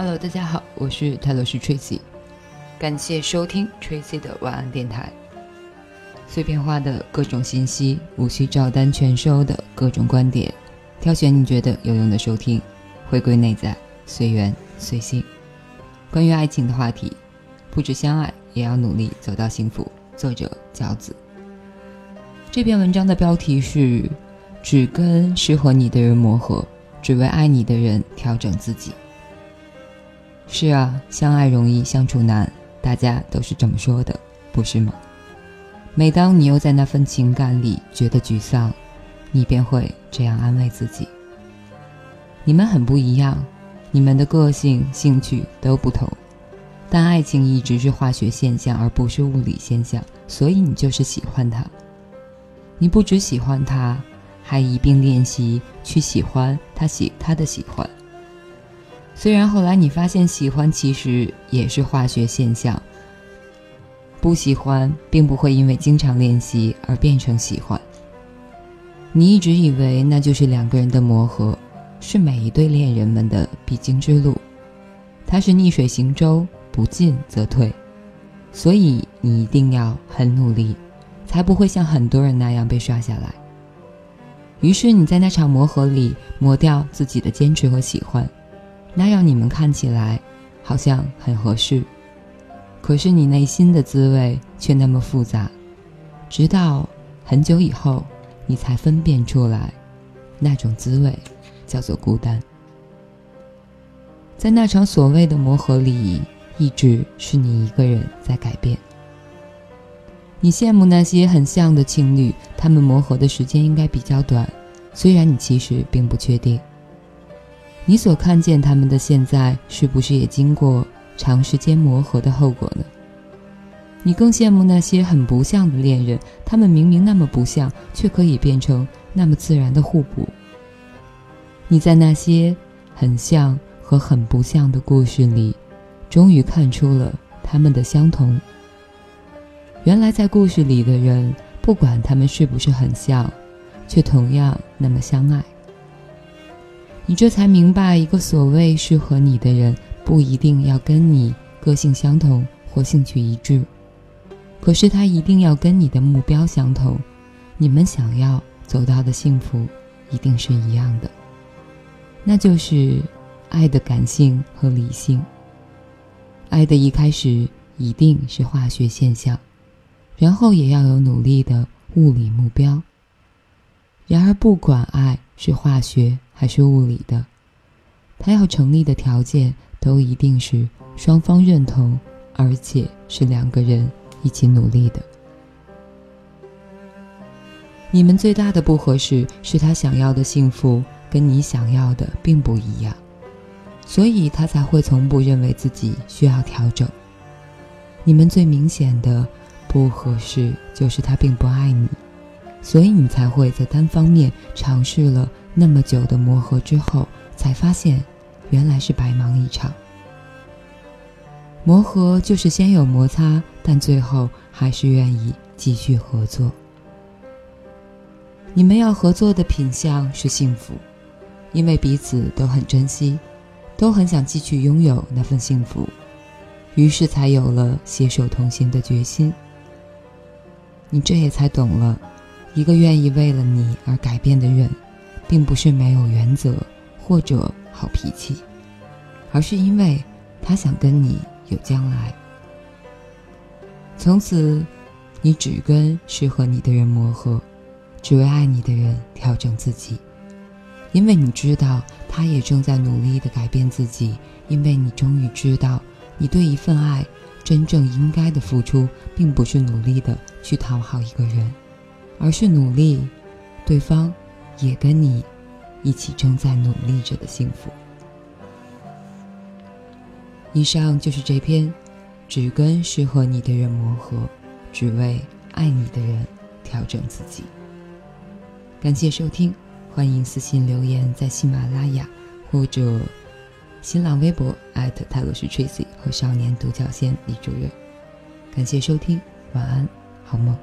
Hello，大家好，我是泰罗斯 Tracy，感谢收听 Tracy 的晚安电台。碎片化的各种信息，无需照单全收的各种观点，挑选你觉得有用的收听，回归内在，随缘随性。关于爱情的话题，不止相爱，也要努力走到幸福。作者饺子。这篇文章的标题是：只跟适合你的人磨合，只为爱你的人调整自己。是啊，相爱容易相处难，大家都是这么说的，不是吗？每当你又在那份情感里觉得沮丧，你便会这样安慰自己：你们很不一样，你们的个性、兴趣都不同，但爱情一直是化学现象，而不是物理现象，所以你就是喜欢他。你不只喜欢他，还一并练习去喜欢他喜他的喜欢。虽然后来你发现喜欢其实也是化学现象，不喜欢并不会因为经常练习而变成喜欢。你一直以为那就是两个人的磨合，是每一对恋人们的必经之路，它是逆水行舟，不进则退，所以你一定要很努力，才不会像很多人那样被刷下来。于是你在那场磨合里磨掉自己的坚持和喜欢。那样你们看起来好像很合适，可是你内心的滋味却那么复杂。直到很久以后，你才分辨出来，那种滋味叫做孤单。在那场所谓的磨合里，一直是你一个人在改变。你羡慕那些很像的情侣，他们磨合的时间应该比较短，虽然你其实并不确定。你所看见他们的现在，是不是也经过长时间磨合的后果呢？你更羡慕那些很不像的恋人，他们明明那么不像，却可以变成那么自然的互补。你在那些很像和很不像的故事里，终于看出了他们的相同。原来在故事里的人，不管他们是不是很像，却同样那么相爱。你这才明白，一个所谓适合你的人，不一定要跟你个性相同或兴趣一致，可是他一定要跟你的目标相同，你们想要走到的幸福一定是一样的，那就是爱的感性和理性。爱的一开始一定是化学现象，然后也要有努力的物理目标。然而，不管爱是化学。还是物理的，它要成立的条件都一定是双方认同，而且是两个人一起努力的。你们最大的不合适是他想要的幸福跟你想要的并不一样，所以他才会从不认为自己需要调整。你们最明显的不合适就是他并不爱你，所以你才会在单方面尝试了。那么久的磨合之后，才发现，原来是白忙一场。磨合就是先有摩擦，但最后还是愿意继续合作。你们要合作的品相是幸福，因为彼此都很珍惜，都很想继续拥有那份幸福，于是才有了携手同行的决心。你这也才懂了，一个愿意为了你而改变的人。并不是没有原则或者好脾气，而是因为他想跟你有将来。从此，你只跟适合你的人磨合，只为爱你的人调整自己，因为你知道他也正在努力的改变自己。因为你终于知道，你对一份爱真正应该的付出，并不是努力的去讨好一个人，而是努力对方。也跟你一起正在努力着的幸福。以上就是这篇，只跟适合你的人磨合，只为爱你的人调整自己。感谢收听，欢迎私信留言在喜马拉雅或者新浪微博艾特泰罗斯 Tracy 和少年独角仙李主任。感谢收听，晚安，好梦。